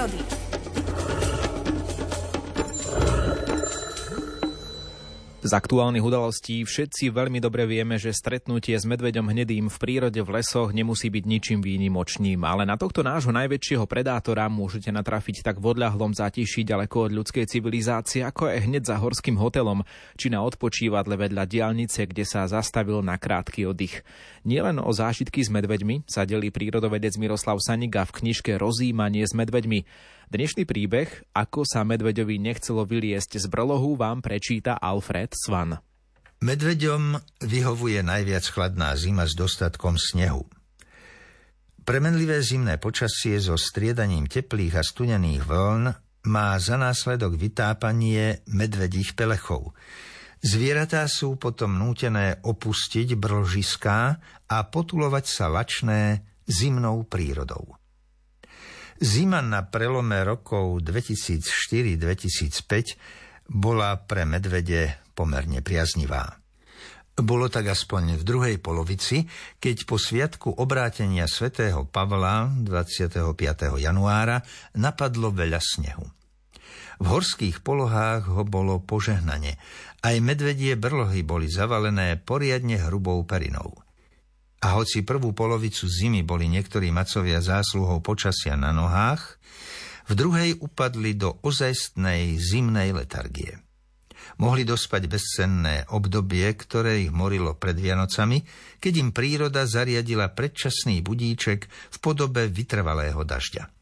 Melody. Z aktuálnych udalostí všetci veľmi dobre vieme, že stretnutie s medveďom hnedým v prírode v lesoch nemusí byť ničím výnimočným, ale na tohto nášho najväčšieho predátora môžete natrafiť tak v odľahlom zátiší ďaleko od ľudskej civilizácie, ako aj hneď za horským hotelom, či na odpočívadle vedľa diálnice, kde sa zastavil na krátky oddych. Nielen o zážitky s medveďmi sa delí prírodovedec Miroslav Saniga v knižke Rozímanie s medveďmi. Dnešný príbeh, ako sa medveďovi nechcelo vyliesť z brlohu, vám prečíta Alfred Svan. Medveďom vyhovuje najviac chladná zima s dostatkom snehu. Premenlivé zimné počasie so striedaním teplých a studených vln má za následok vytápanie medvedích pelechov. Zvieratá sú potom nútené opustiť brlžiská a potulovať sa lačné zimnou prírodou. Zima na prelome rokov 2004-2005 bola pre medvede pomerne priaznivá. Bolo tak aspoň v druhej polovici, keď po sviatku obrátenia svätého Pavla 25. januára napadlo veľa snehu. V horských polohách ho bolo požehnanie. Aj medvedie brlohy boli zavalené poriadne hrubou perinou. A hoci prvú polovicu zimy boli niektorí macovia zásluhou počasia na nohách, v druhej upadli do ozajstnej zimnej letargie. Mohli dospať bezcenné obdobie, ktoré ich morilo pred Vianocami, keď im príroda zariadila predčasný budíček v podobe vytrvalého dažďa.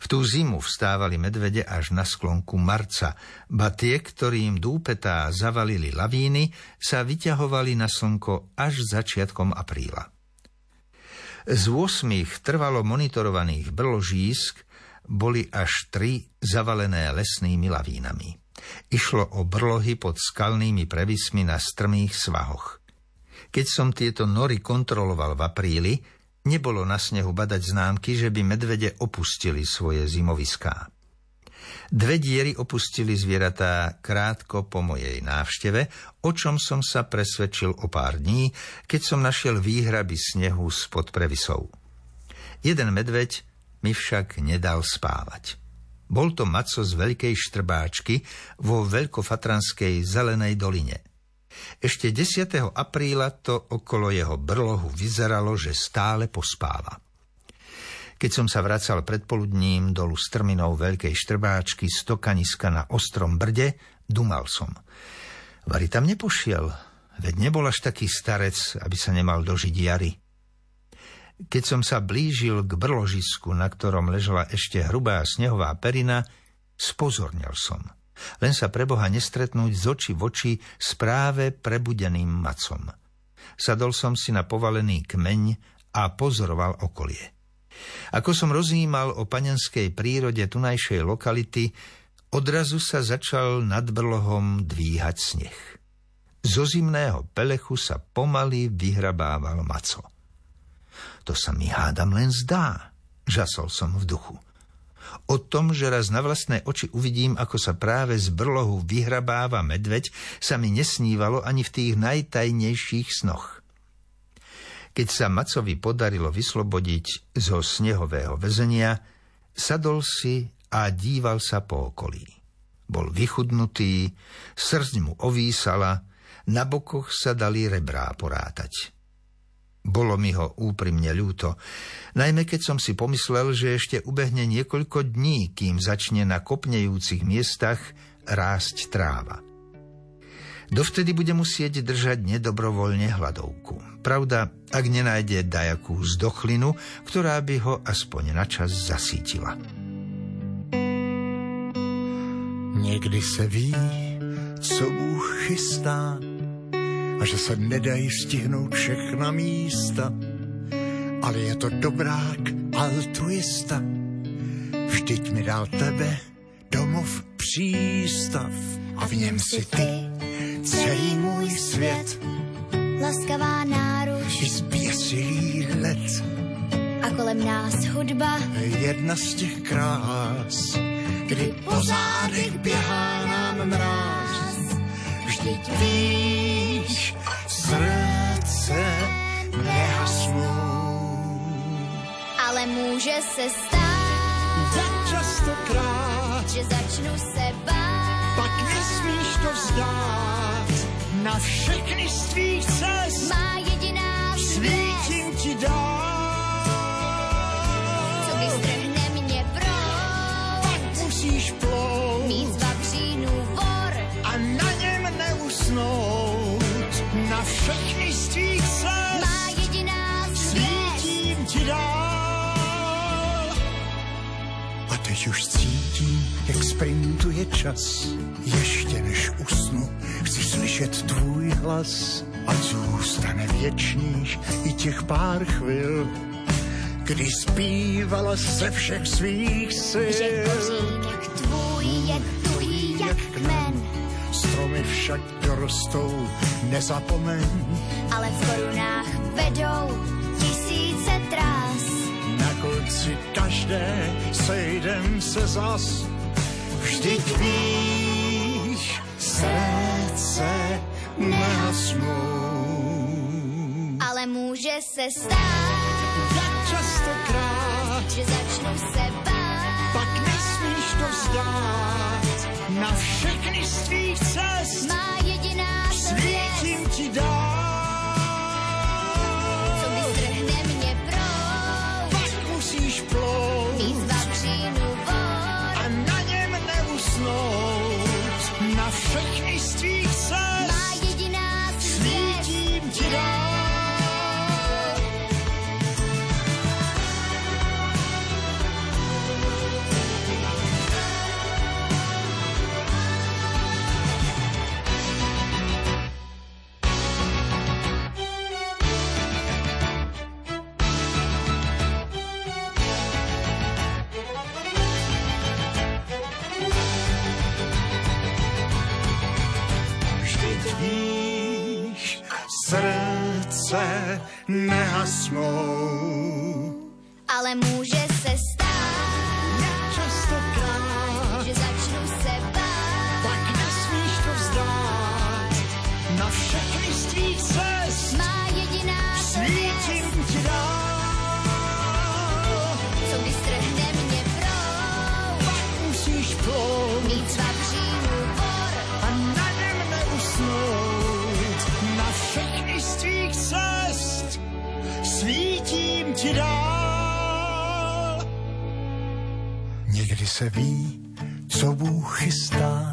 V tú zimu vstávali medvede až na sklonku marca, ba tie, ktorým dúpetá zavalili lavíny, sa vyťahovali na slnko až začiatkom apríla. Z 8 trvalo monitorovaných brložísk boli až tri zavalené lesnými lavínami. Išlo o brlohy pod skalnými prevismi na strmých svahoch. Keď som tieto nory kontroloval v apríli, Nebolo na snehu badať známky, že by medvede opustili svoje zimoviská. Dve diery opustili zvieratá krátko po mojej návšteve, o čom som sa presvedčil o pár dní, keď som našiel výhraby snehu spod previsov. Jeden medveď mi však nedal spávať. Bol to maco z veľkej štrbáčky vo veľkofatranskej zelenej doline – ešte 10. apríla to okolo jeho brlohu vyzeralo, že stále pospáva. Keď som sa vracal predpoludním dolu strminou veľkej štrbáčky z tokaniska na ostrom brde, dumal som. Vary tam nepošiel, veď nebol až taký starec, aby sa nemal dožiť jary. Keď som sa blížil k brložisku, na ktorom ležala ešte hrubá snehová perina, spozornil som – len sa pre Boha nestretnúť z oči v oči s práve prebudeným macom. Sadol som si na povalený kmeň a pozoroval okolie. Ako som rozímal o panenskej prírode tunajšej lokality, odrazu sa začal nad brlohom dvíhať sneh. Zo zimného pelechu sa pomaly vyhrabával maco. To sa mi hádam len zdá, žasol som v duchu. O tom, že raz na vlastné oči uvidím, ako sa práve z brlohu vyhrabáva medveď, sa mi nesnívalo ani v tých najtajnejších snoch. Keď sa Macovi podarilo vyslobodiť zo snehového väzenia, sadol si a díval sa po okolí. Bol vychudnutý, srdť mu ovísala, na bokoch sa dali rebrá porátať. Bolo mi ho úprimne ľúto, najmä keď som si pomyslel, že ešte ubehne niekoľko dní, kým začne na kopnejúcich miestach rásť tráva. Dovtedy bude musieť držať nedobrovoľne hladovku. Pravda, ak nenájde dajakú zdochlinu, ktorá by ho aspoň na čas zasítila. Někdy se ví, co Bůh chystá, a že se nedají stihnout všechna místa, ale je to dobrák altruista. Vždyť mi dal tebe domov přístav a v něm si ty celý můj svět. Laskavá náruč i zběsilý let a kolem nás hudba. Jedna z těch krás, kdy po zádech běhá nám mráz. Vždyť víš, srdce nehasnú. Ale môže se stát, tak čas stokrát, že začnu se bát. pak nesmíš to vzdát. Na všechny z tvých cest Má jediná svítím svět, ti dál. co vystrhne teď už cítím, jak sprintuje čas. Ještě než usnu, chci slyšet tvůj hlas. A zůstane věčných i těch pár chvil, kdy zpívala ze všech svých sil. Že kořík jak tvůj je tuhý jak kmen, Stromy však dorostou, nezapomeň. ale v korunách vedou. Na konci každé sejdem se zas. Vždyť víš, srdce nehasnou. Ale může se stát, Jak častokrát, že začnu se bát. pak nesmíš to vzdát. Na všechny z tvých cest Víš, srdce nehasnou. Ale může ti dál. Někdy se ví, co Bůh chystá,